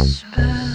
Spend